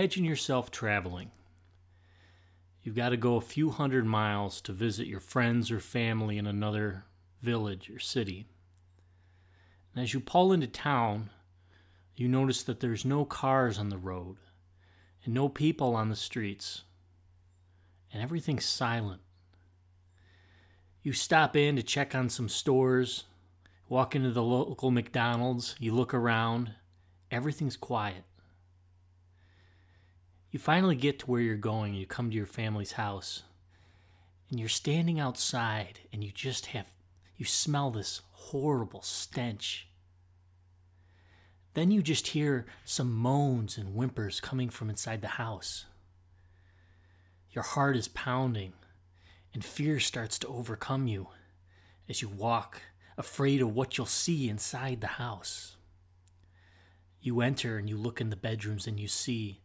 Imagine yourself traveling. You've got to go a few hundred miles to visit your friends or family in another village or city. And as you pull into town, you notice that there's no cars on the road and no people on the streets, and everything's silent. You stop in to check on some stores, walk into the local McDonald's, you look around, everything's quiet. You finally get to where you're going, you come to your family's house, and you're standing outside, and you just have, you smell this horrible stench. Then you just hear some moans and whimpers coming from inside the house. Your heart is pounding, and fear starts to overcome you as you walk, afraid of what you'll see inside the house. You enter and you look in the bedrooms and you see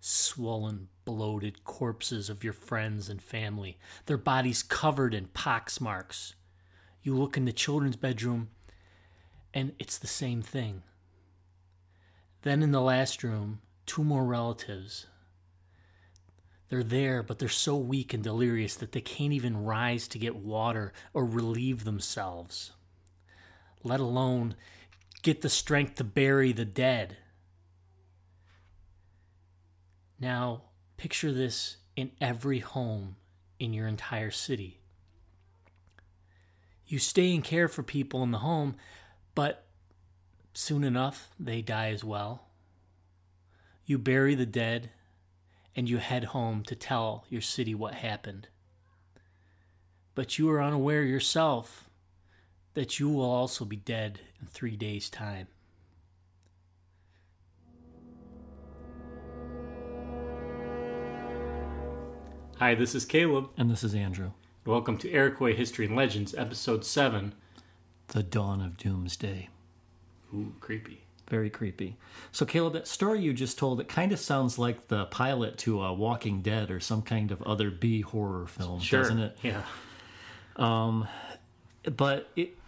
swollen, bloated corpses of your friends and family, their bodies covered in pox marks. You look in the children's bedroom and it's the same thing. Then in the last room, two more relatives. They're there, but they're so weak and delirious that they can't even rise to get water or relieve themselves, let alone get the strength to bury the dead. Now, picture this in every home in your entire city. You stay and care for people in the home, but soon enough they die as well. You bury the dead and you head home to tell your city what happened. But you are unaware yourself that you will also be dead in three days' time. Hi, this is Caleb. And this is Andrew. Welcome to Iroquois History and Legends, Episode 7. The Dawn of Doomsday. Ooh, creepy. Very creepy. So, Caleb, that story you just told, it kind of sounds like the pilot to a Walking Dead or some kind of other B horror film, Sure. doesn't it? Yeah. Um, but it,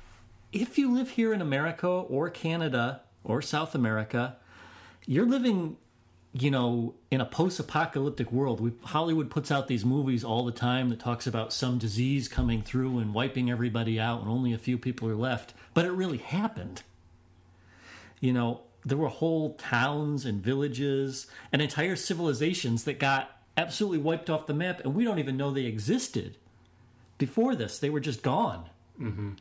if you live here in America or Canada or South America, you're living, you know, in a post-apocalyptic world. We, Hollywood puts out these movies all the time that talks about some disease coming through and wiping everybody out, and only a few people are left. But it really happened. You know, there were whole towns and villages and entire civilizations that got absolutely wiped off the map, and we don't even know they existed. Before this, they were just gone.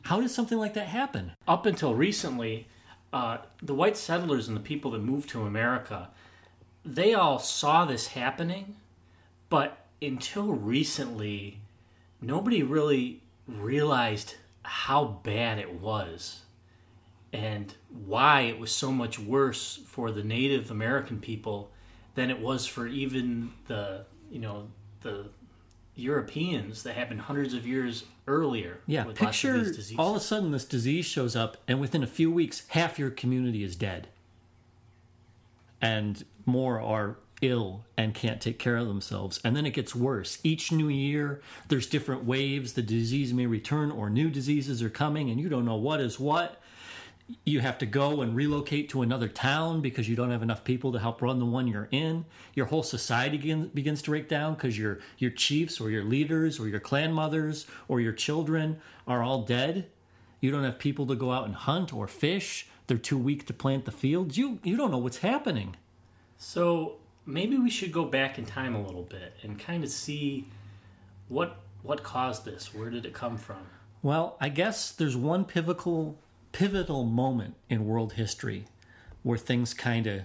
How did something like that happen? Up until recently, uh, the white settlers and the people that moved to America, they all saw this happening, but until recently, nobody really realized how bad it was and why it was so much worse for the Native American people than it was for even the you know the Europeans that happened hundreds of years earlier. Yeah, with lots of picture these diseases. all of a sudden this disease shows up, and within a few weeks, half your community is dead, and more are ill and can't take care of themselves. And then it gets worse. Each new year, there's different waves. The disease may return, or new diseases are coming, and you don't know what is what. You have to go and relocate to another town because you don't have enough people to help run the one you're in. Your whole society begins to break down because your your chiefs or your leaders or your clan mothers or your children are all dead. You don't have people to go out and hunt or fish. They're too weak to plant the fields. You you don't know what's happening. So maybe we should go back in time a little bit and kind of see what what caused this. Where did it come from? Well, I guess there's one pivotal pivotal moment in world history where things kind of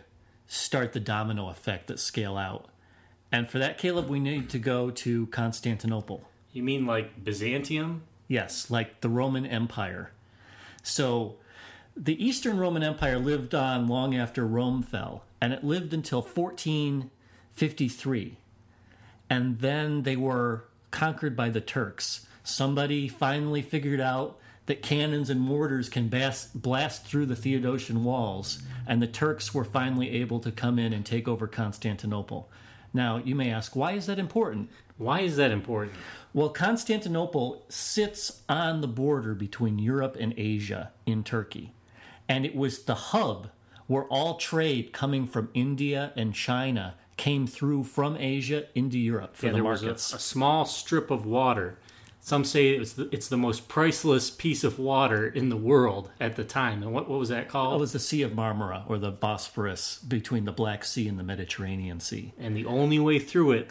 start the domino effect that scale out. And for that, Caleb, we need to go to Constantinople. You mean like Byzantium? Yes, like the Roman Empire. So the Eastern Roman Empire lived on long after Rome fell, and it lived until 1453. And then they were conquered by the Turks. Somebody finally figured out that cannons and mortars can bas- blast through the Theodosian walls, and the Turks were finally able to come in and take over Constantinople. Now, you may ask, why is that important? Why is that important? Well, Constantinople sits on the border between Europe and Asia in Turkey. And it was the hub where all trade coming from India and China came through from Asia into Europe for Yeah, the there markets. was a, a small strip of water. Some say it was the, it's the most priceless piece of water in the world at the time. And what, what was that called? It was the Sea of Marmara or the Bosphorus between the Black Sea and the Mediterranean Sea. and the only way through it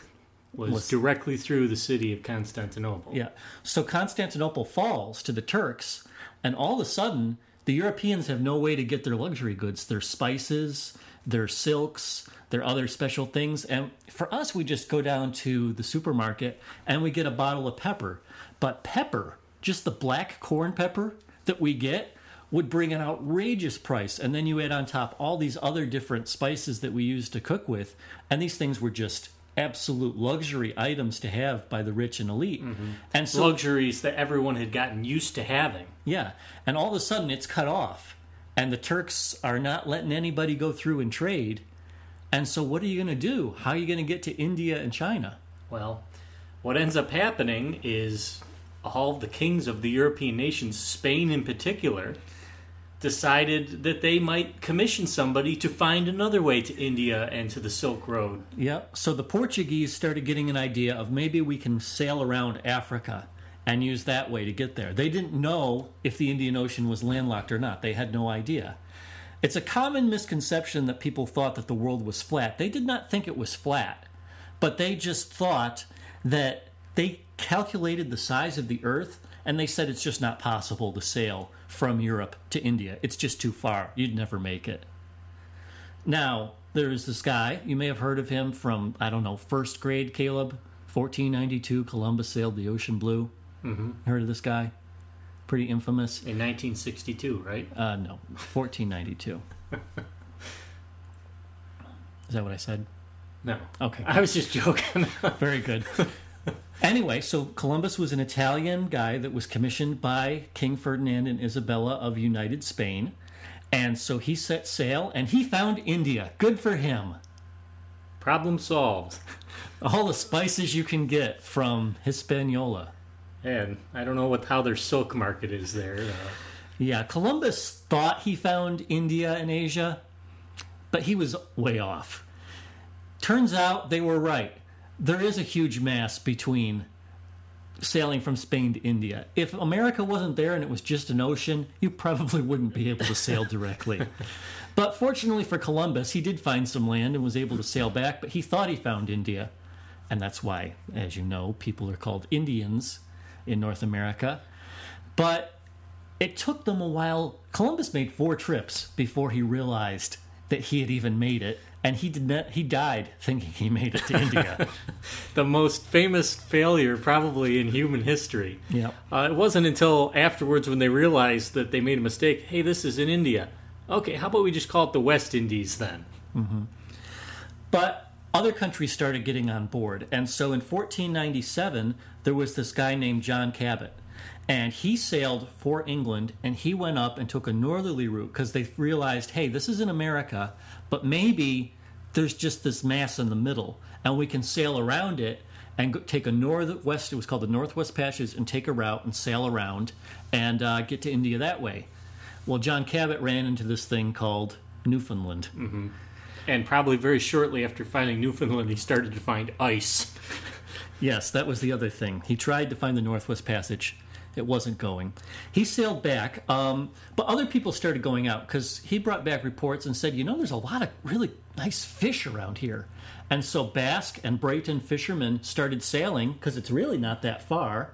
was, Was- directly through the city of Constantinople. Yeah. So Constantinople falls to the Turks, and all of a sudden, the Europeans have no way to get their luxury goods, their spices, their silks, their other special things. And for us, we just go down to the supermarket and we get a bottle of pepper. But pepper, just the black corn pepper that we get, would bring an outrageous price. And then you add on top all these other different spices that we use to cook with. And these things were just absolute luxury items to have by the rich and elite. Mm-hmm. And so Luxuries that everyone had gotten used to having. yeah, and all of a sudden it's cut off, and the Turks are not letting anybody go through and trade. And so, what are you going to do? How are you going to get to India and China? Well, what ends up happening is all of the kings of the European nations, Spain in particular, decided that they might commission somebody to find another way to India and to the Silk Road. Yep. So the Portuguese started getting an idea of maybe we can sail around Africa and use that way to get there. They didn't know if the Indian Ocean was landlocked or not. They had no idea. It's a common misconception that people thought that the world was flat. They did not think it was flat, but they just thought that they calculated the size of the earth and they said it's just not possible to sail from Europe to India. It's just too far. You'd never make it. Now, there is this guy, you may have heard of him from, I don't know, first grade, Caleb. 1492, Columbus sailed the ocean blue. Mm-hmm. Heard of this guy? Pretty infamous. In 1962, right? Uh, no, 1492. Is that what I said? No. Okay. I was just joking. Very good. anyway, so Columbus was an Italian guy that was commissioned by King Ferdinand and Isabella of United Spain. And so he set sail and he found India. Good for him. Problem solved. All the spices you can get from Hispaniola. And I don't know what how their silk market is there. Uh, Yeah, Columbus thought he found India and Asia, but he was way off. Turns out they were right. There is a huge mass between sailing from Spain to India. If America wasn't there and it was just an ocean, you probably wouldn't be able to sail directly. But fortunately for Columbus, he did find some land and was able to sail back, but he thought he found India. And that's why, as you know, people are called Indians in North America. But it took them a while. Columbus made four trips before he realized that he had even made it, and he did not. He died thinking he made it to India. the most famous failure probably in human history. Yep. Uh, it wasn't until afterwards when they realized that they made a mistake. Hey, this is in India. Okay, how about we just call it the West Indies then? But other countries started getting on board. And so in 1497, there was this guy named John Cabot. And he sailed for England and he went up and took a northerly route because they realized, hey, this is in America, but maybe there's just this mass in the middle and we can sail around it and go, take a northwest, it was called the Northwest Passage, and take a route and sail around and uh, get to India that way. Well, John Cabot ran into this thing called Newfoundland. And probably very shortly after finding Newfoundland, he started to find ice. Yes, that was the other thing. He tried to find the Northwest Passage. It wasn't going. He sailed back, um, but other people started going out because he brought back reports and said, you know, there's a lot of really nice fish around here. And so Basque and Breton fishermen started sailing because it's really not that far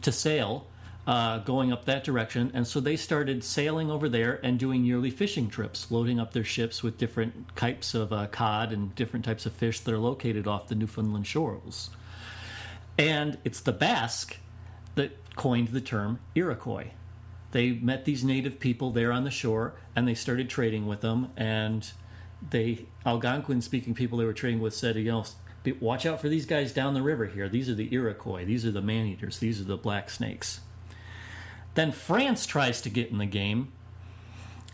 to sail, uh, going up that direction. And so they started sailing over there and doing yearly fishing trips, loading up their ships with different types of uh, cod and different types of fish that are located off the Newfoundland shores. And it's the Basque that coined the term Iroquois. They met these native people there on the shore and they started trading with them. And they, Algonquin speaking people they were trading with said, you know, watch out for these guys down the river here. These are the Iroquois. These are the man eaters. These are the black snakes. Then France tries to get in the game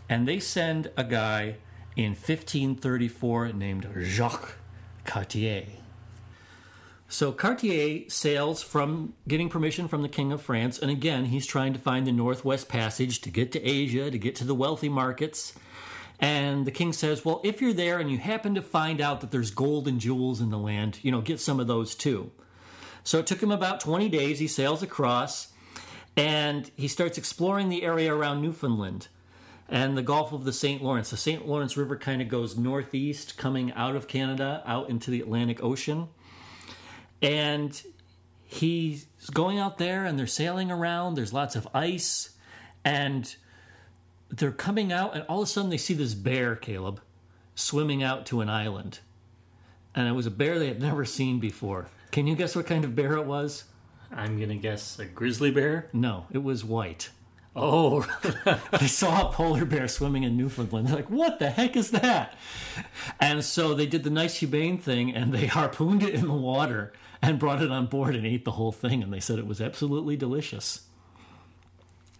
and they send a guy in 1534 named Jacques Cartier. So Cartier sails from getting permission from the King of France, and again, he's trying to find the Northwest Passage to get to Asia, to get to the wealthy markets. And the king says, Well, if you're there and you happen to find out that there's gold and jewels in the land, you know, get some of those too. So it took him about 20 days. He sails across and he starts exploring the area around Newfoundland and the Gulf of the St. Lawrence. The St. Lawrence River kind of goes northeast, coming out of Canada, out into the Atlantic Ocean. And he's going out there and they're sailing around. There's lots of ice. And they're coming out, and all of a sudden they see this bear, Caleb, swimming out to an island. And it was a bear they had never seen before. Can you guess what kind of bear it was? I'm going to guess a grizzly bear. No, it was white. Oh, they saw a polar bear swimming in Newfoundland. They're like, what the heck is that? And so they did the nice humane thing and they harpooned it in the water and brought it on board and ate the whole thing. And they said it was absolutely delicious.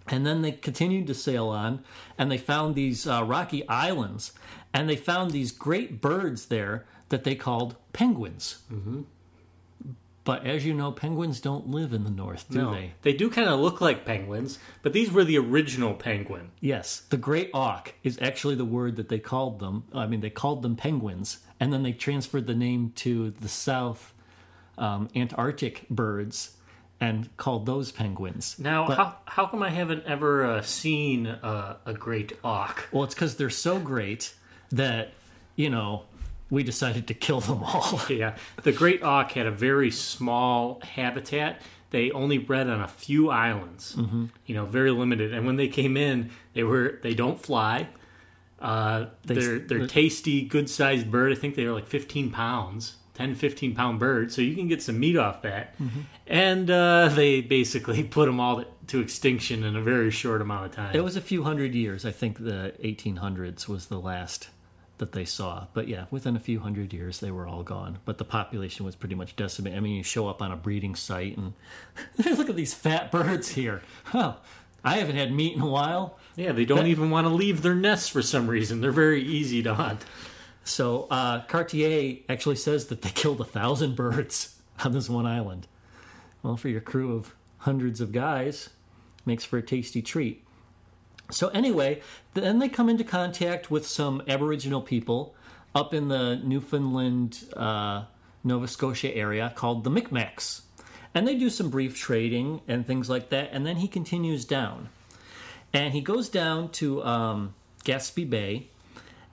And then they continued to sail on and they found these uh, rocky islands and they found these great birds there that they called penguins. Mm-hmm. But as you know, penguins don't live in the north, do no. they? They do kind of look like penguins, but these were the original penguin. Yes, the great auk is actually the word that they called them. I mean, they called them penguins, and then they transferred the name to the South um, Antarctic birds and called those penguins. Now, But- how, how come I haven't ever uh, seen uh, a great auk? Well, it's because they're so great that you know we decided to kill them all. Yeah, the great auk had a very small habitat. They only bred on a few islands, Mm-hmm. you know, very limited. And when they came in, they were they don't fly. Uh, they're they're tasty, good sized bird. I think they were like 15 pounds, 10, 15 pound bird. So you can get some meat off that. Mm-hmm. And uh, they basically put them all to extinction in a very short amount of time. It was a few hundred years. I think the 1800s was the last that they saw. But yeah, within a few hundred years, they were all gone. But the population was pretty much decimated. I mean, you show up on a breeding site and look at these fat birds here. Huh. I haven't had meat in a while. yeah, they don't that- even want to leave their nests for some reason. They're very easy to hunt. So uh, Cartier actually says that they killed a thousand birds on this one island. Well, for your crew of hundreds of guys, makes for a tasty treat. So anyway, then they come into contact with some Aboriginal people up in the Newfoundland, uh, Nova Scotia area called the Micmacs, and they do some brief trading and things like that. And then he continues down, and he goes down to um, Gaspé Bay,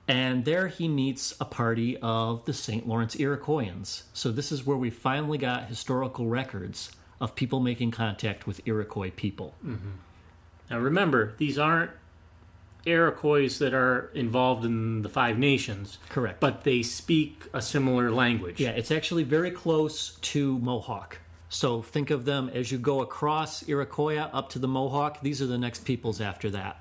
and there he meets a party of the St. Lawrence Iroquoians. So this is where we finally got historical records of people making contact with Iroquois people. Mm-hmm. Now remember, these aren't Iroquois that are involved in the Five Nations. Correct. But they speak a similar language. Yeah, it's actually very close to Mohawk. So think of them as you go across Iroquois up to the Mohawk. These are the next peoples after that.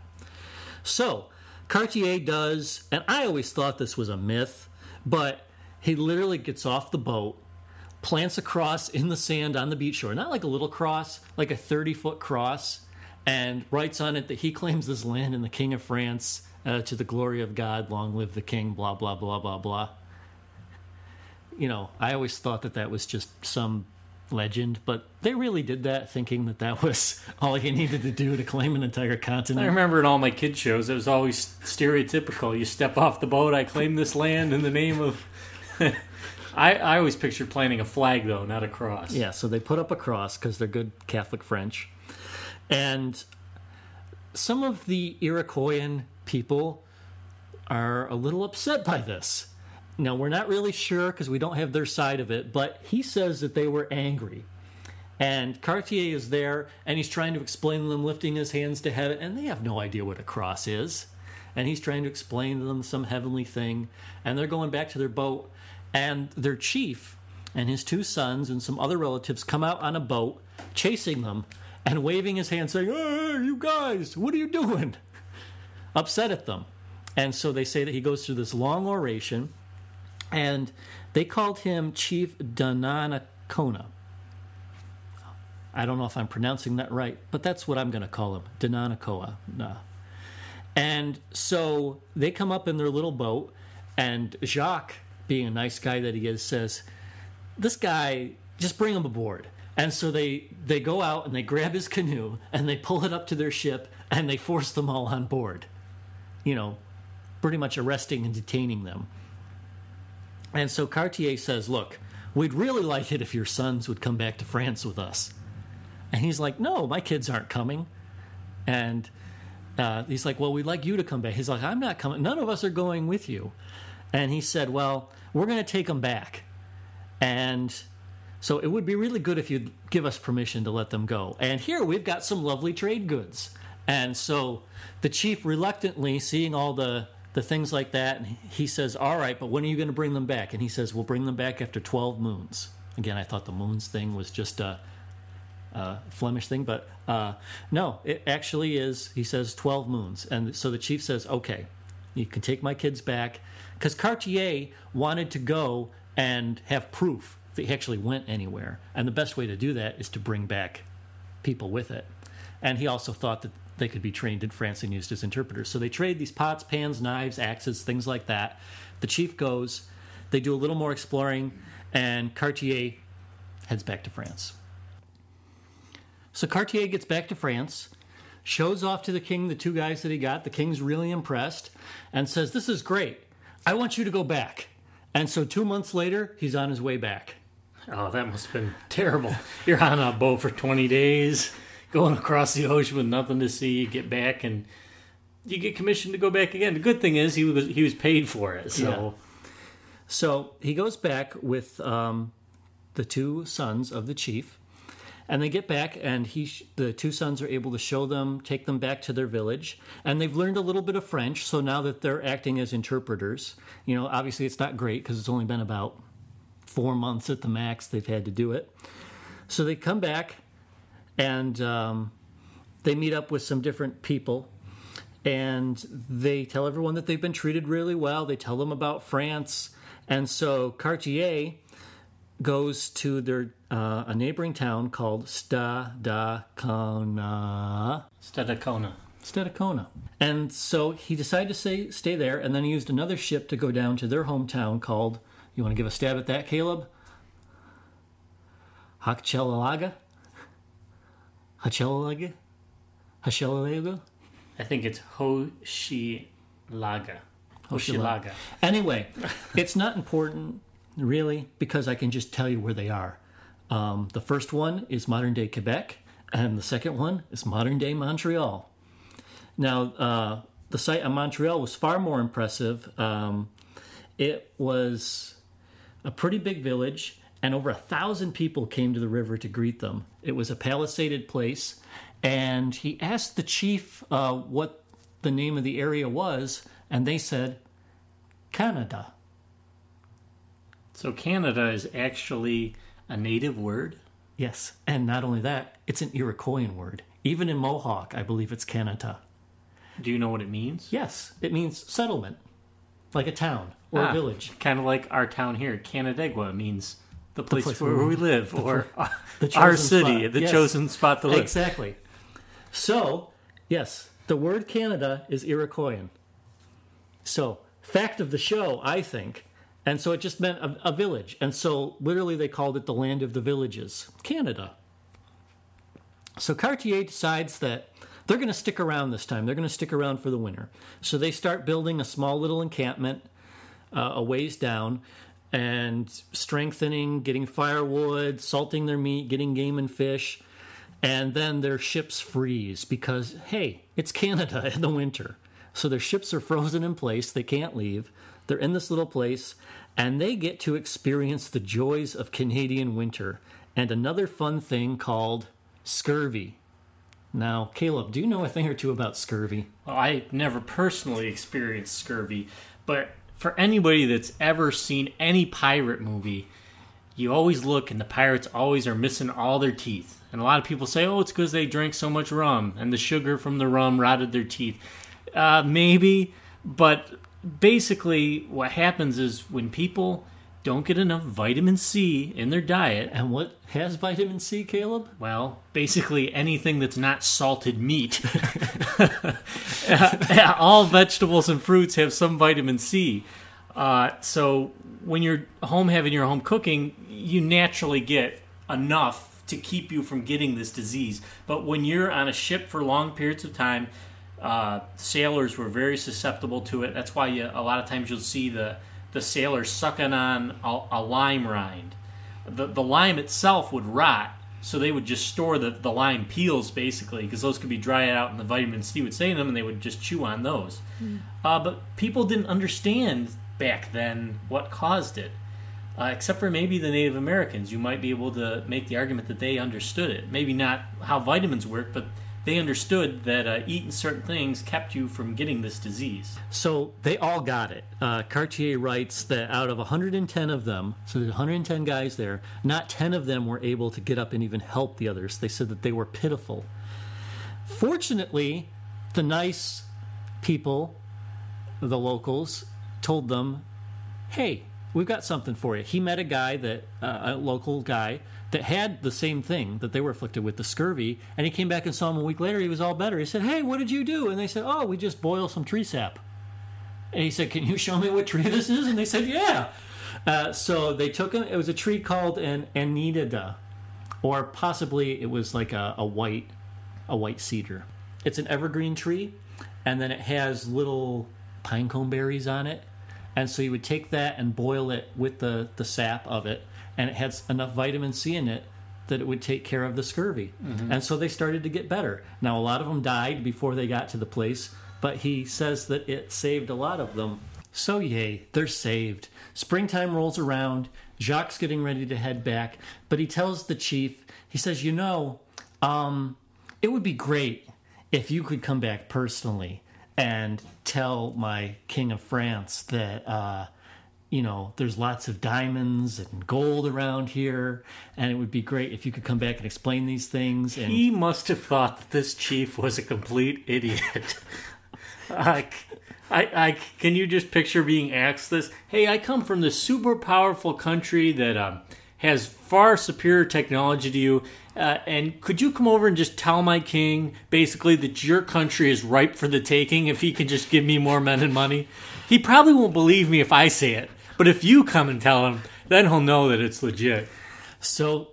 So Cartier does, and I always thought this was a myth, but he literally gets off the boat, plants a cross in the sand on the beach shore, not like a little cross, like a 30 foot cross, and writes on it that he claims this land and the King of France uh, to the glory of God, long live the King, blah, blah, blah, blah, blah. You know, I always thought that that was just some legend, but they really did that thinking that that was all he needed to do to claim an entire continent. I remember in all my kid shows, it was always stereotypical. You step off the boat, I claim this land in the name of. I, I always pictured planting a flag, though, not a cross. Yeah, so they put up a cross because they're good Catholic French. And some of the Iroquoian people are a little upset by this. Now, we're not really sure because we don't have their side of it, but he says that they were angry. And Cartier is there and he's trying to explain to them, lifting his hands to heaven, and they have no idea what a cross is. And he's trying to explain to them some heavenly thing. And they're going back to their boat, and their chief and his two sons and some other relatives come out on a boat, chasing them and waving his hand, saying, Hey, you guys, what are you doing? Upset at them. And so they say that he goes through this long oration, and they called him Chief Dananacona. I don't know if I'm pronouncing that right, but that's what I'm going to call him Dananakoa. Nah. And so they come up in their little boat, and Jacques, being a nice guy that he is, says, This guy, just bring him aboard. And so they, they go out and they grab his canoe and they pull it up to their ship and they force them all on board. You know, pretty much arresting and detaining them. And so Cartier says, Look, we'd really like it if your sons would come back to France with us. And he's like, No, my kids aren't coming. And uh, he's like, Well, we'd like you to come back. He's like, I'm not coming. None of us are going with you. And he said, Well, we're going to take them back. And so it would be really good if you'd give us permission to let them go. And here we've got some lovely trade goods. And so the chief reluctantly, seeing all the, the things like that, he says, All right, but when are you going to bring them back? And he says, We'll bring them back after 12 moons. Again, I thought the moons thing was just a, a Flemish thing, but uh, no, it actually is, he says, 12 moons. And so the chief says, Okay, you can take my kids back. Because Cartier wanted to go and have proof that he actually went anywhere. And the best way to do that is to bring back people with it. And he also thought that they could be trained in France and used as interpreters. So they trade these pots, pans, knives, axes, things like that. The chief goes, they do a little more exploring, and Cartier heads back to France. So Cartier gets back to France, shows off to the king the two guys that he got. The king's really impressed and says, This is great. I want you to go back. And so two months later, he's on his way back. Oh, that must have been terrible. You're on a boat for 20 days, going across the ocean with nothing to see. You get back and you get commissioned to go back again. The good thing is he was he was paid for it. So So he goes back with um, the two sons of the chief, and they get back, and he the two sons are able to show them, take them back to their village, and they've learned a little bit of French. So now that they're acting as interpreters, you know, obviously it's not great because it's only been about four months at the max they've had to do it. So they come back, and um, they meet up with some different people and they tell everyone that they've been treated really well. They tell them about France, and so Cartier goes to their uh, a neighboring town called Stadacona. Stedacona. Stedacona. And so he decided to stay, stay there, and then he used another ship to go down to their hometown called, you want to give a stab at that, Caleb? Hakchelaga? Hachelaga? Hachelaga? I think it's Hoshilaga. Hoshilaga. Anyway, it's not important really because I can just tell you where they are. Um, the first one is modern day Quebec, and the second one is modern day Montreal. Now, uh, the site in Montreal was far more impressive. Um, it was a pretty big village, and over a thousand people came to the river to greet them. It was a palisaded place, and he asked the chief uh, what the name of the area was, and they said, Canada. So Canada is actually a native word. Yes, and not only that, it's an Iroquoian word. Even in Mohawk, I believe it's Canada. Do you know what it means? Yes, it means settlement, like a town or Ah, a village. Kind of like our town here, Canandaigua means the place, place where, where we live, or the our city, spot. the Yes. chosen spot to live. Exactly. So, yes, the word Canada is Iroquoian. So, fact of the show, I think. And so it just meant a, a village. And so literally they called it the land of the villages, Canada. So Cartier decides that they're going to stick around this time. They're going to stick around for the winter. So they start building a small little encampment uh, a ways down and strengthening, getting firewood, salting their meat, getting game and fish. And then their ships freeze because, hey, it's Canada in the winter. So their ships are frozen in place. They can't leave. They're in this little place and they get to experience the joys of Canadian winter and another fun thing called scurvy. Now, Caleb, do you know a thing or two about scurvy? Well, I never personally experienced scurvy, but for anybody that's ever seen any pirate movie, you always look and the pirates always are missing all their teeth. And a lot of people say, oh, it's because they drank so much rum and the sugar from the rum rotted their teeth. Uh, maybe, but basically, what happens is when people don't get enough vitamin C in their diet, And what has vitamin C, Caleb? well, basically anything that's not salted meat. All vegetables and fruits have some vitamin C. Uh, so when you're home having your home cooking, you naturally get enough to keep you from getting this disease. But when you're on a ship for long periods of time, Uh, sailors were very susceptible to it. That's why you, a lot of times you'll see the the sailors sucking on a, a lime rind. The the lime itself would rot, so they would just store the, the lime peels basically because those could be dried out and the vitamin C would stay in them, and they would just chew on those. Uh, but people didn't understand back then what caused it. Uh, except for maybe the Native Americans, you might be able to make the argument that they understood it. Maybe not how vitamins work, but they understood that uh, eating certain things kept you from getting this disease. So they all got it. Uh, Cartier writes that out of 110 of them, so there's 110 guys there, not 10 of them were able to get up and even help the others. They said that they were pitiful. Fortunately, the nice people, the locals, told them, hey, we've got something for you. He met a guy that, uh, a local guy, that had the same thing that they were afflicted with, the scurvy, and he came back and saw him a week later. He was all better. He said, hey, what did you do? And they said, oh, we just boil some tree sap. And he said, can you show me what tree this is? And they said, yeah. Uh, so they took him. It was a tree called an anidida, or possibly it was like a, a white, a white cedar. It's an evergreen tree, and then it has little pinecone berries on it. And so you would take that and boil it with the, the sap of it, and it had enough vitamin C in it that it would take care of the scurvy. And so they started to get better. Now, a lot of them died before they got to the place, but he says that it saved a lot of them. So, yay, they're saved. Springtime rolls around. Jacques getting ready to head back, but he tells the chief, he says, You know, um, it would be great if you could come back personally and tell my king of France that uh, you know there's lots of diamonds and gold around here, and it would be great if you could come back and explain these things. And He must have thought that this chief was a complete idiot. I, I, I, can you just picture being asked this? Hey, I come from this super powerful country that um, has far superior technology to you, uh, and could you come over and just tell my king basically that your country is ripe for the taking if he can just give me more men and money? He probably won't believe me if I say it, but if you come and tell him, then he'll know that it's legit. So,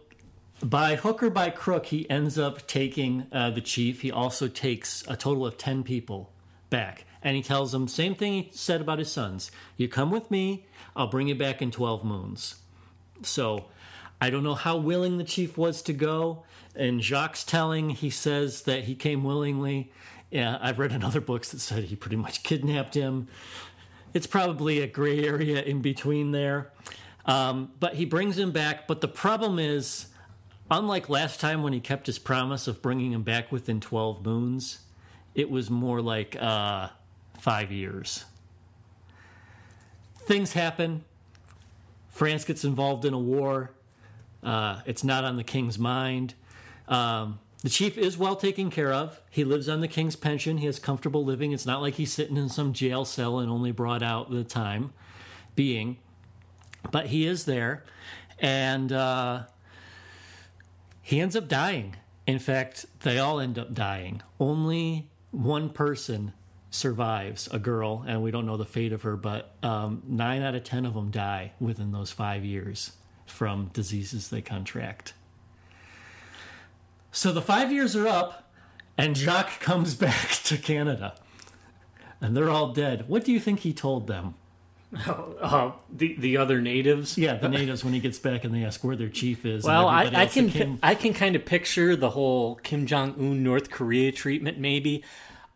by hook or by crook, he ends up taking uh, the chief. He also takes a total of 10 people back. And he tells them, same thing he said about his sons. You come with me, I'll bring you back in 12 moons. So, I don't know how willing the chief was to go. And Jacques' telling, he says that he came willingly. Yeah, I've read in other books that said he pretty much kidnapped him. It's probably a gray area in between there. Um, but he brings him back. But the problem is, unlike last time when he kept his promise of bringing him back within 12 moons, it was more like uh, five years. Things happen. France gets involved in a war. Uh, it's not on the king's mind. Um, the chief is well taken care of. He lives on the king's pension. He has comfortable living. It's not like he's sitting in some jail cell and only brought out the time being. But he is there. And uh, he ends up dying. In fact, they all end up dying. Only one person survives, a girl, and we don't know the fate of her, but um, nine out of ten of them die within those five years from diseases they contract. So the five years are up, and Jacques comes back to Canada. And they're all dead. What do you think he told them? Uh, the the other natives. Yeah, the natives when he gets back and they ask where their chief is. and Well, I, I can came- I can kind of picture the whole Kim Jong Un North Korea treatment. Maybe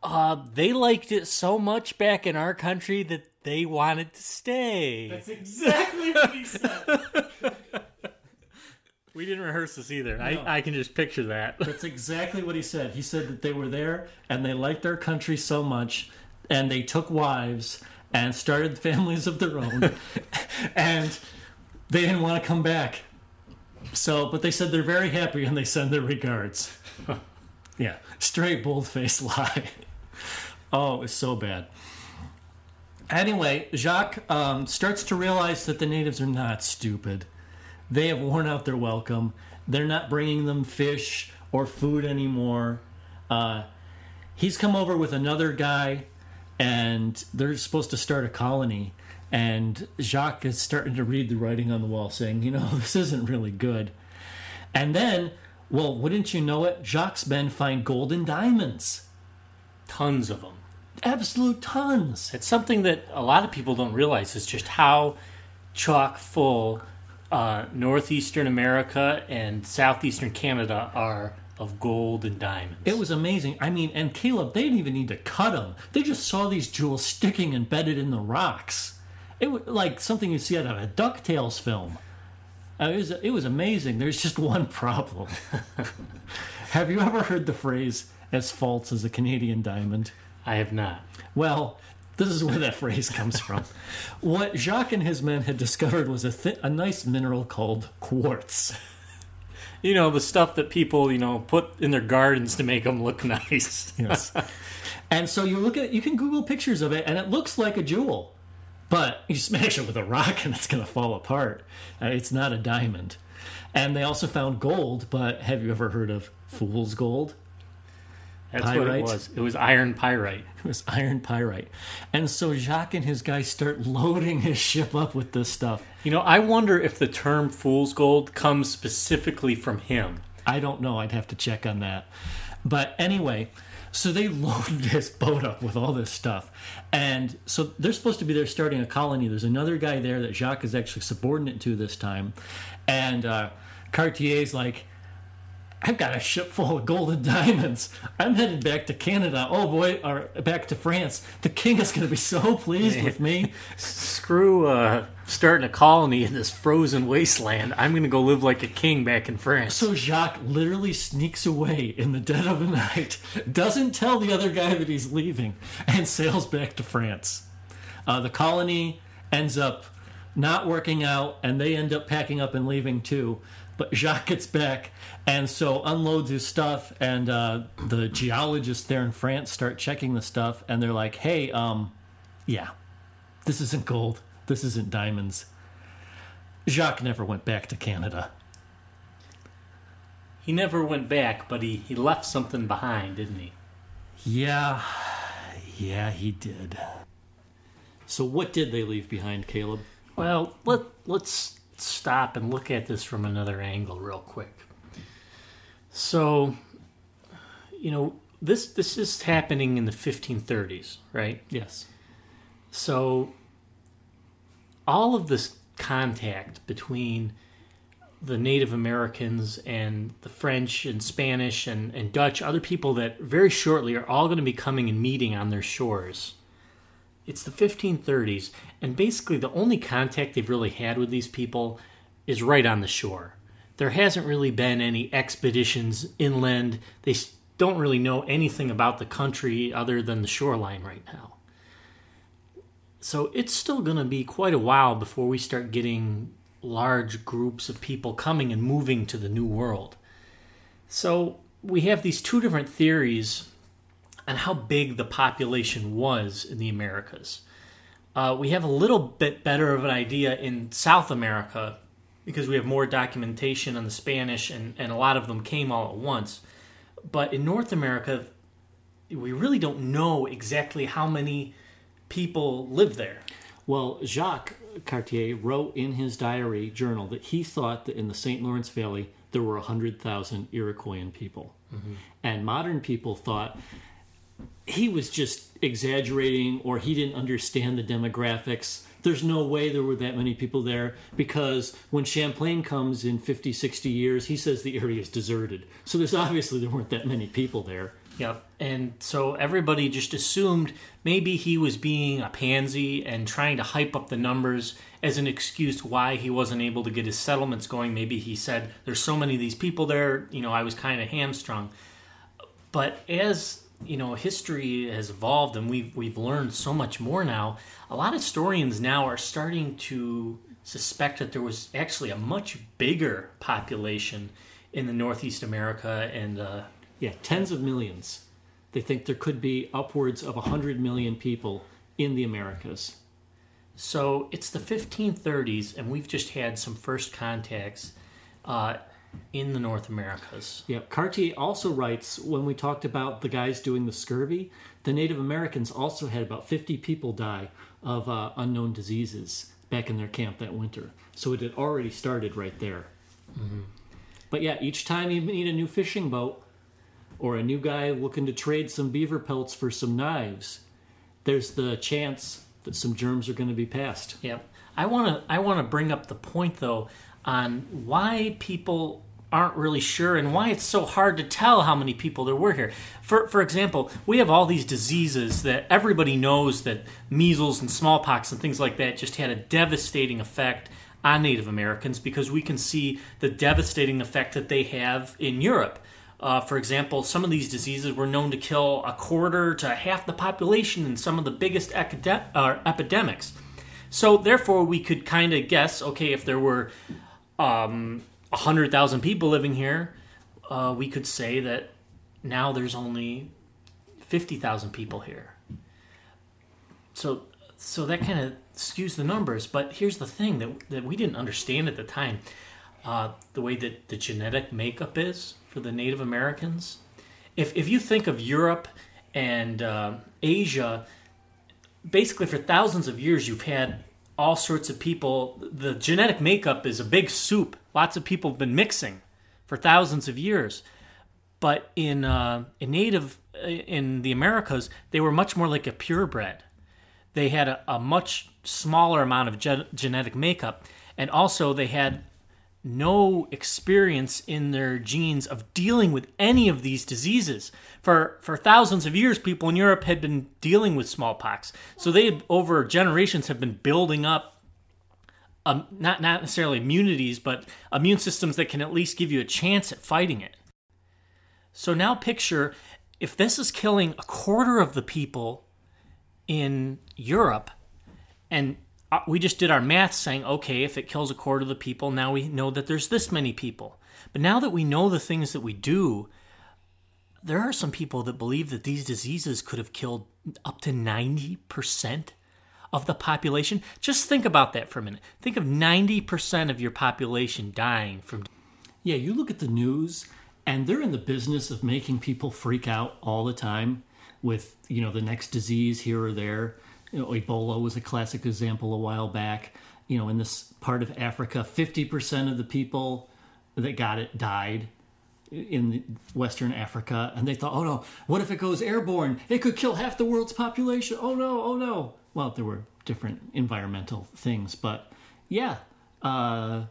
uh, they liked it so much back in our country that they wanted to stay. That's exactly what he said. we didn't rehearse this either. I, I can just picture that. That's exactly what he said. He said that they were there and they liked their country so much, and they took wives and started families of their own, and they didn't want to come back. So, but they said they're very happy and they send their regards. yeah, straight bold faced lie. oh, it's so bad. Anyway, Jacques um, starts to realize that the natives are not stupid. They have worn out their welcome. They're not bringing them fish or food anymore. Uh, he's come over with another guy, and they're supposed to start a colony. And Jacques is starting to read the writing on the wall, saying, "You know, this isn't really good." And then, well, wouldn't you know it? Jacques' men find gold and diamonds. tons of them. Absolute tons. It's something that a lot of people don't realize is just how chock full uh, northeastern America and southeastern Canada are of gold and diamonds. It was amazing. I mean, and Caleb, they didn't even need to cut them. They just saw these jewels sticking embedded in the rocks. It was like something you see out of a DuckTales film. Uh, it was it was amazing. There's just one problem. Have you ever heard the phrase "as false as a Canadian diamond"? I have not. Well, this is where that phrase comes from. what Jacques and his men had discovered was a, thi- a nice mineral called quartz. You know, the stuff that people, you know, put in their gardens to make them look nice. Yes. and so you look at you can Google pictures of it, and it looks like a jewel, but you smash it with a rock, and it's going to fall apart. Uh, it's not a diamond. And they also found gold, but have you ever heard of fool's gold? That's what it was. It was iron pyrite. It was iron pyrite. And so Jacques and his guys start loading his ship up with this stuff. You know, I wonder if the term fool's gold comes specifically from him. I don't know. I'd have to check on that. But anyway, so they load this boat up with all this stuff. And so they're supposed to be there starting a colony. There's another guy there that Jacques is actually subordinate to this time. And uh, Cartier's like, I've got a ship full of gold and diamonds. I'm headed back to Canada. Oh boy, or back to France. The king is going to be so pleased with me. Screw uh, starting a colony in this frozen wasteland. I'm going to go live like a king back in France. So Jacques literally sneaks away in the dead of the night, doesn't tell the other guy that he's leaving, and sails back to France. Uh, the colony ends up not working out, and they end up packing up and leaving too. But Jacques gets back, and so unloads his stuff, and uh, the geologists there in France start checking the stuff, and they're like, "Hey, um, yeah, this isn't gold. This isn't diamonds." Jacques never went back to Canada. He never went back, but he, he left something behind, didn't he? Yeah, yeah, he did. So, what did they leave behind, Caleb? Well, let let's stop and look at this from another angle real quick. So, you know, this this is happening in the 1530s, right? Yes. So all of this contact between the Native Americans and the French and Spanish and, and Dutch, other people that very shortly are all going to be coming and meeting on their shores. It's the 1530s, and basically the only contact they've really had with these people is right on the shore. There hasn't really been any expeditions inland. They don't really know anything about the country other than the shoreline right now. So it's still going to be quite a while before we start getting large groups of people coming and moving to the new world. So we have these two different theories on how big the population was in the Americas. Uh, we have a little bit better of an idea in South America because we have more documentation on the Spanish and, and a lot of them came all at once. But in North America, we really don't know exactly how many people live there. Well, Jacques Cartier wrote in his diary journal that he thought that in the St. Lawrence Valley there were 100,000 Iroquoian people. And modern people thought he was just exaggerating or he didn't understand the demographics. There's no way there were that many people there because when Champlain comes in 50, 60 years, he says the area is deserted. So there's obviously there weren't that many people there. Yep. And so everybody just assumed maybe he was being a pansy and trying to hype up the numbers as an excuse why he wasn't able to get his settlements going. Maybe he said, There's so many of these people there, you know, I was kind of hamstrung. But as you know, history has evolved and we've we've learned so much more now. A lot of historians now are starting to suspect that there was actually a much bigger population in the Northeast America and uh, Yeah, tens of millions. They think there could be upwards of 100 million people in the Americas. So it's the 1530s, and we've just had some first contacts uh, in the North Americas. Yeah, Cartier also writes when we talked about the guys doing the scurvy, the Native Americans also had about 50 people die of uh, unknown diseases back in their camp that winter. So it had already started right there. But yeah, each time you need a new fishing boat, or a new guy looking to trade some beaver pelts for some knives, there's the chance that some germs are going to be passed. Yep. I want to I want to bring up the point though on why people aren't really sure and why it's so hard to tell how many people there were here. For for example, we have all these diseases that everybody knows that measles and smallpox and things like that just had a devastating effect on Native Americans because we can see the devastating effect that they have in Europe. Uh, for example, some of these diseases were known to kill a quarter to half the population in some of the biggest uh, epidemics. So, therefore, we could kind of guess okay, if there were um, 100,000 people living here, uh, we could say that now there's only 50,000 people here. So, so that kind of skews the numbers. But here's the thing that, that we didn't understand at the time uh, the way that the genetic makeup is for the Native Americans. If, if you think of Europe and uh, Asia, basically for thousands of years, you've had all sorts of people. The genetic makeup is a big soup. Lots of people have been mixing for thousands of years. But in uh, in native in the Americas, they were much more like a purebred. They had a, a much smaller amount of gen- genetic makeup, and also they had no experience in their genes of dealing with any of these diseases. For for thousands of years, people in Europe had been dealing with smallpox, so they over generations have been building up. Um, not not necessarily immunities, but immune systems that can at least give you a chance at fighting it. So now picture if this is killing a quarter of the people in Europe, and uh, we just did our math saying, okay, if it kills a quarter of the people, now we know that there's this many people. But now that we know the things that we do, there are some people that believe that these diseases could have killed up to 90% of the population. Just think about that for a minute. Think of 90% of your population dying from. Yeah, you look at the news, and they're in the business of making people freak out all the time with, you know, the next disease here or there you know, Ebola was a classic example a while back. You know, in this part of Africa, 50% of the people that got it died in Western Africa. And they thought, oh no, what if it goes airborne? It could kill half the world's population. Oh no, oh no. Well, there were different environmental things. But yeah, uh,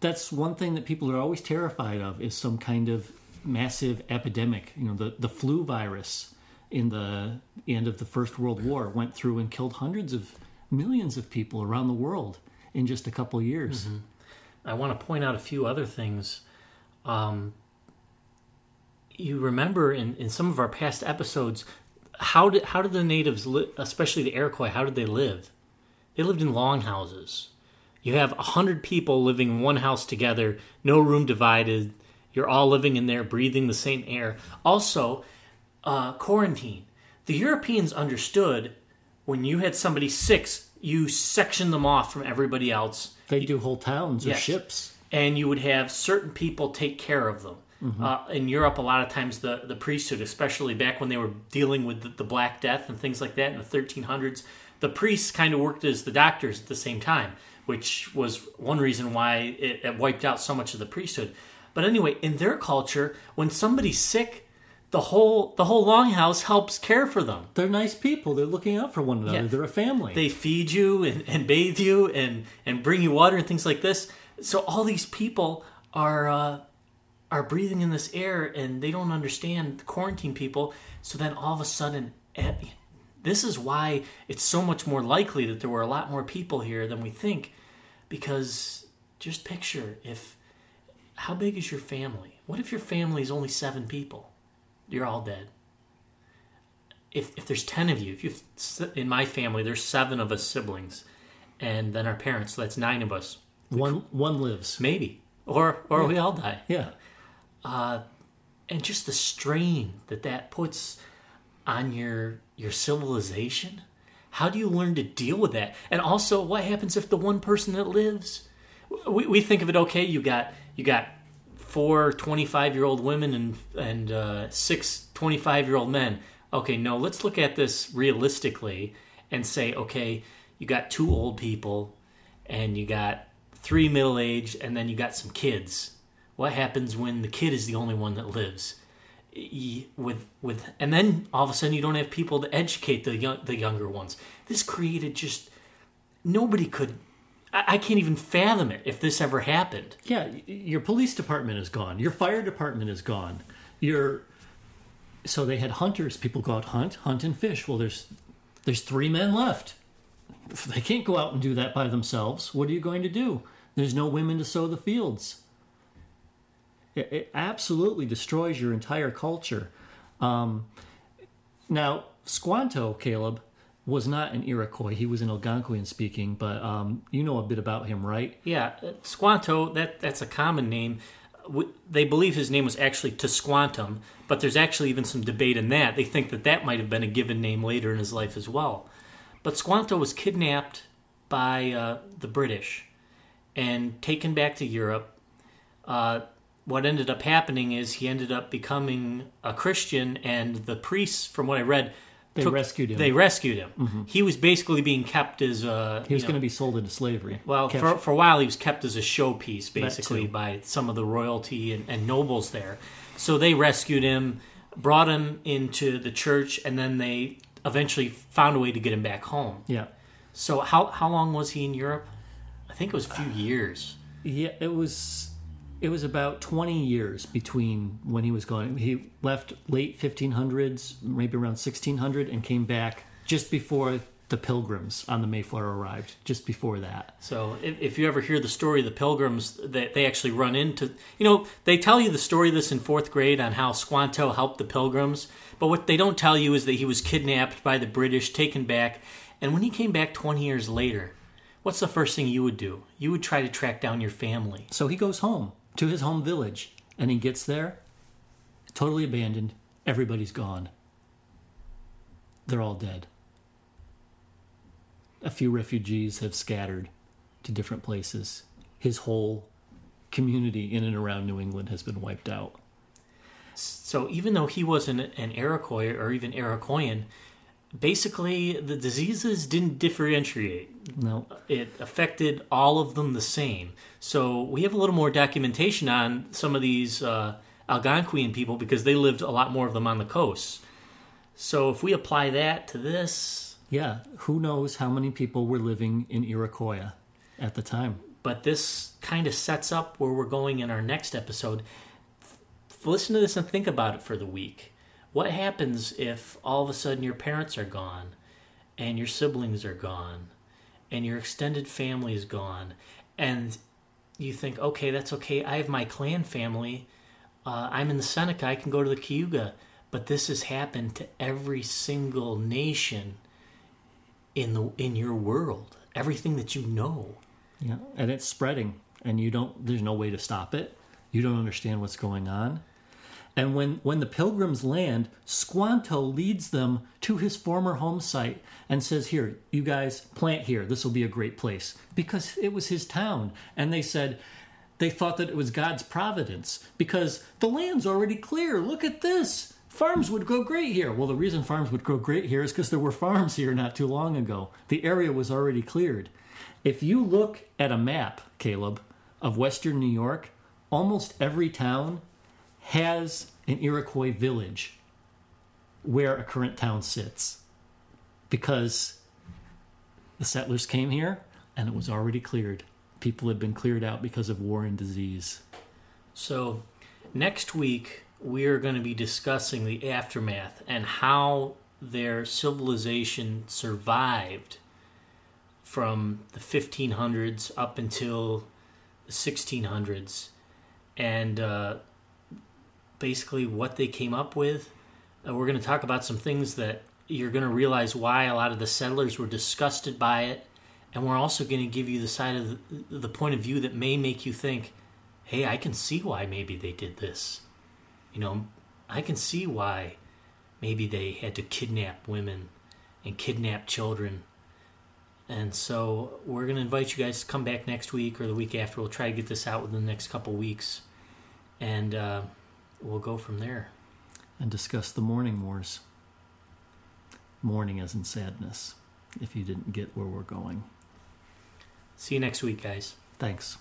that's one thing that people are always terrified of is some kind of massive epidemic. You know, the, the flu virus in the end of the First World War went through and killed hundreds of millions of people around the world in just a couple years. Mm-hmm. I want to point out a few other things. Um, you remember in, in some of our past episodes, how did how did the natives, li- especially the Iroquois, how did they live? They lived in longhouses. You have a hundred people living in one house together, no room divided. You're all living in there, breathing the same air. Also, uh, quarantine. The Europeans understood when you had somebody sick, you section them off from everybody else. They do whole towns yes. or ships. And you would have certain people take care of them. Mm-hmm. Uh, in Europe, a lot of times the, the priesthood, especially back when they were dealing with the, the Black Death and things like that in the 1300s, the priests kind of worked as the doctors at the same time, which was one reason why it, it wiped out so much of the priesthood. But anyway, in their culture, when somebody's sick, the whole the whole longhouse helps care for them. They're nice people. They're looking out for one another. Yeah. They're a family. They feed you and, and bathe you and and bring you water and things like this. So all these people are uh, are breathing in this air and they don't understand the quarantine people. So then all of a sudden, eh, this is why it's so much more likely that there were a lot more people here than we think. Because just picture if how big is your family? What if your family is only seven people? you're all dead. If, if there's 10 of you, if you in my family, there's seven of us siblings, and then our parents, so that's nine of us. One one lives. Maybe. Or, or yeah. we all die. Yeah. Uh, and just the strain that that puts on your your civilization how do you learn to deal with that and also what happens if the one person that lives we, we think of it okay you got you got four 25 year old women and and uh, six 25 year old men. Okay, no, let's look at this realistically and say, okay, you got two old people and you got three middle aged and then you got some kids. What happens when the kid is the only one that lives? with with and then all of a sudden you don't have people to educate the young, the younger ones. This created just nobody could. I, can't even fathom it if this ever happened. Yeah, your police department is gone. Your fire department is gone. Your so they had hunters. People go out hunt, hunt and fish. Well, there's there's three men left. They can't go out and do that by themselves. What are you going to do? There's no women to sow the fields. It, it absolutely destroys your entire culture. Um, now, Squanto, Caleb, was not an Iroquois. He was an Algonquian speaking, but um, you know a bit about him, right? Yeah, uh, Squanto. That that's a common name. They believe his name was actually Tisquantum, but there's actually even some debate in that. They think that that might have been a given name later in his life as well. But Squanto was kidnapped by uh, the British and taken back to Europe. Uh, what ended up happening is he ended up becoming a Christian, and the priests, from what I read, They rescued him. They rescued him. Mm-hmm. He was basically being kept as a. He was going to be sold into slavery. well, for, for a while, he was kept as a showpiece, basically, by some of the royalty and, and nobles there. So they rescued him, brought him into the church, and then they eventually found a way to get him back home. yeah, So how how long was he in Europe? I think it was a few years. yeah. It was it was about twenty years between when he was gone. He left late fifteen hundreds, maybe around sixteen hundred, and came back just before the Pilgrims on the Mayflower arrived. Just before that. So if, if you ever hear the story of the Pilgrims, that they actually run into, you know, they tell you the story of this in fourth grade on how Squanto helped the Pilgrims, but what they don't tell you is that he was kidnapped by the British, taken back, and when he came back 20 years later, what's the first thing you would do? You would try to track down your family. So he goes home to his home village, and he gets there, totally abandoned. Everybody's gone. They're all dead. A few refugees have scattered to different places. His whole community in and around New England has been wiped out. So even though he wasn't an Iroquois or even Iroquoian, basically the diseases didn't differentiate. No, it affected all of them the same. So we have a little more documentation on some of these uh, Algonquian people because they lived a lot more of them on the coast. So if we apply that to this, yeah, who knows how many people were living in Iroquoia at the time? but this kind of sets up where we're going in our next episode. F- Listen to this and think about it for the week. What happens if all of a sudden your parents are gone and your siblings are gone and your extended family is gone and you think, okay, that's okay. I have my clan family. Uh, I'm in the Seneca. I can go to the Cayuga. But this has happened to every single nation in the in your world. Everything that you know. Yeah, and it's spreading, and you don't. There's no way to stop it. You don't understand what's going on. And when when the pilgrims land, Squanto leads them to his former home site and says, "Here, you guys plant here. This will be a great place." Because it was his town, and they said they thought that it was God's providence because the land's already clear. Look at this. Farms would grow great here. Well, the reason farms would grow great here is because there were farms here not too long ago. The area was already cleared. If you look at a map, Caleb, of Western New York, almost every town has an Iroquois village where a current town sits because the settlers came here and it was already cleared. People had been cleared out because of war and disease. So, next week we are going to be discussing the aftermath and how their civilization survived from the 1500s up until the 1600s and uh, basically what they came up with. Uh, we're going to talk about some things that you're going to realize why a lot of the settlers were disgusted by it. And we're also going to give you the side of the, the point of view that may make you think, hey, I can see why maybe they did this. You know, I can see why maybe they had to kidnap women and kidnap children. And so we're going to invite you guys to come back next week or the week after. We'll try to get this out within the next couple weeks. And uh, we'll go from there. and discuss the mourning wars. Mourning as in sadness, if you didn't get where we're going. See you next week, guys. Thanks.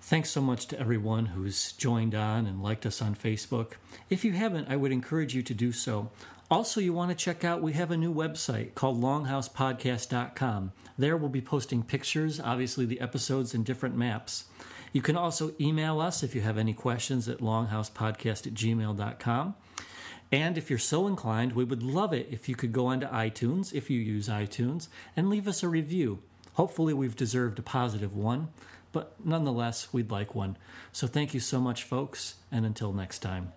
Thanks so much to everyone who's joined on and liked us on Facebook. If you haven't, I would encourage you to do so. Also, you want to check out, we have a new website called longhousepodcast.com. There we'll be posting pictures, obviously, the episodes, and different maps. You can also email us if you have any questions at longhousepodcast at gmail.com. And if you're so inclined, we would love it if you could go onto iTunes, if you use iTunes, and leave us a review. Hopefully, we've deserved a positive one, but nonetheless, we'd like one. So thank you so much, folks, and until next time.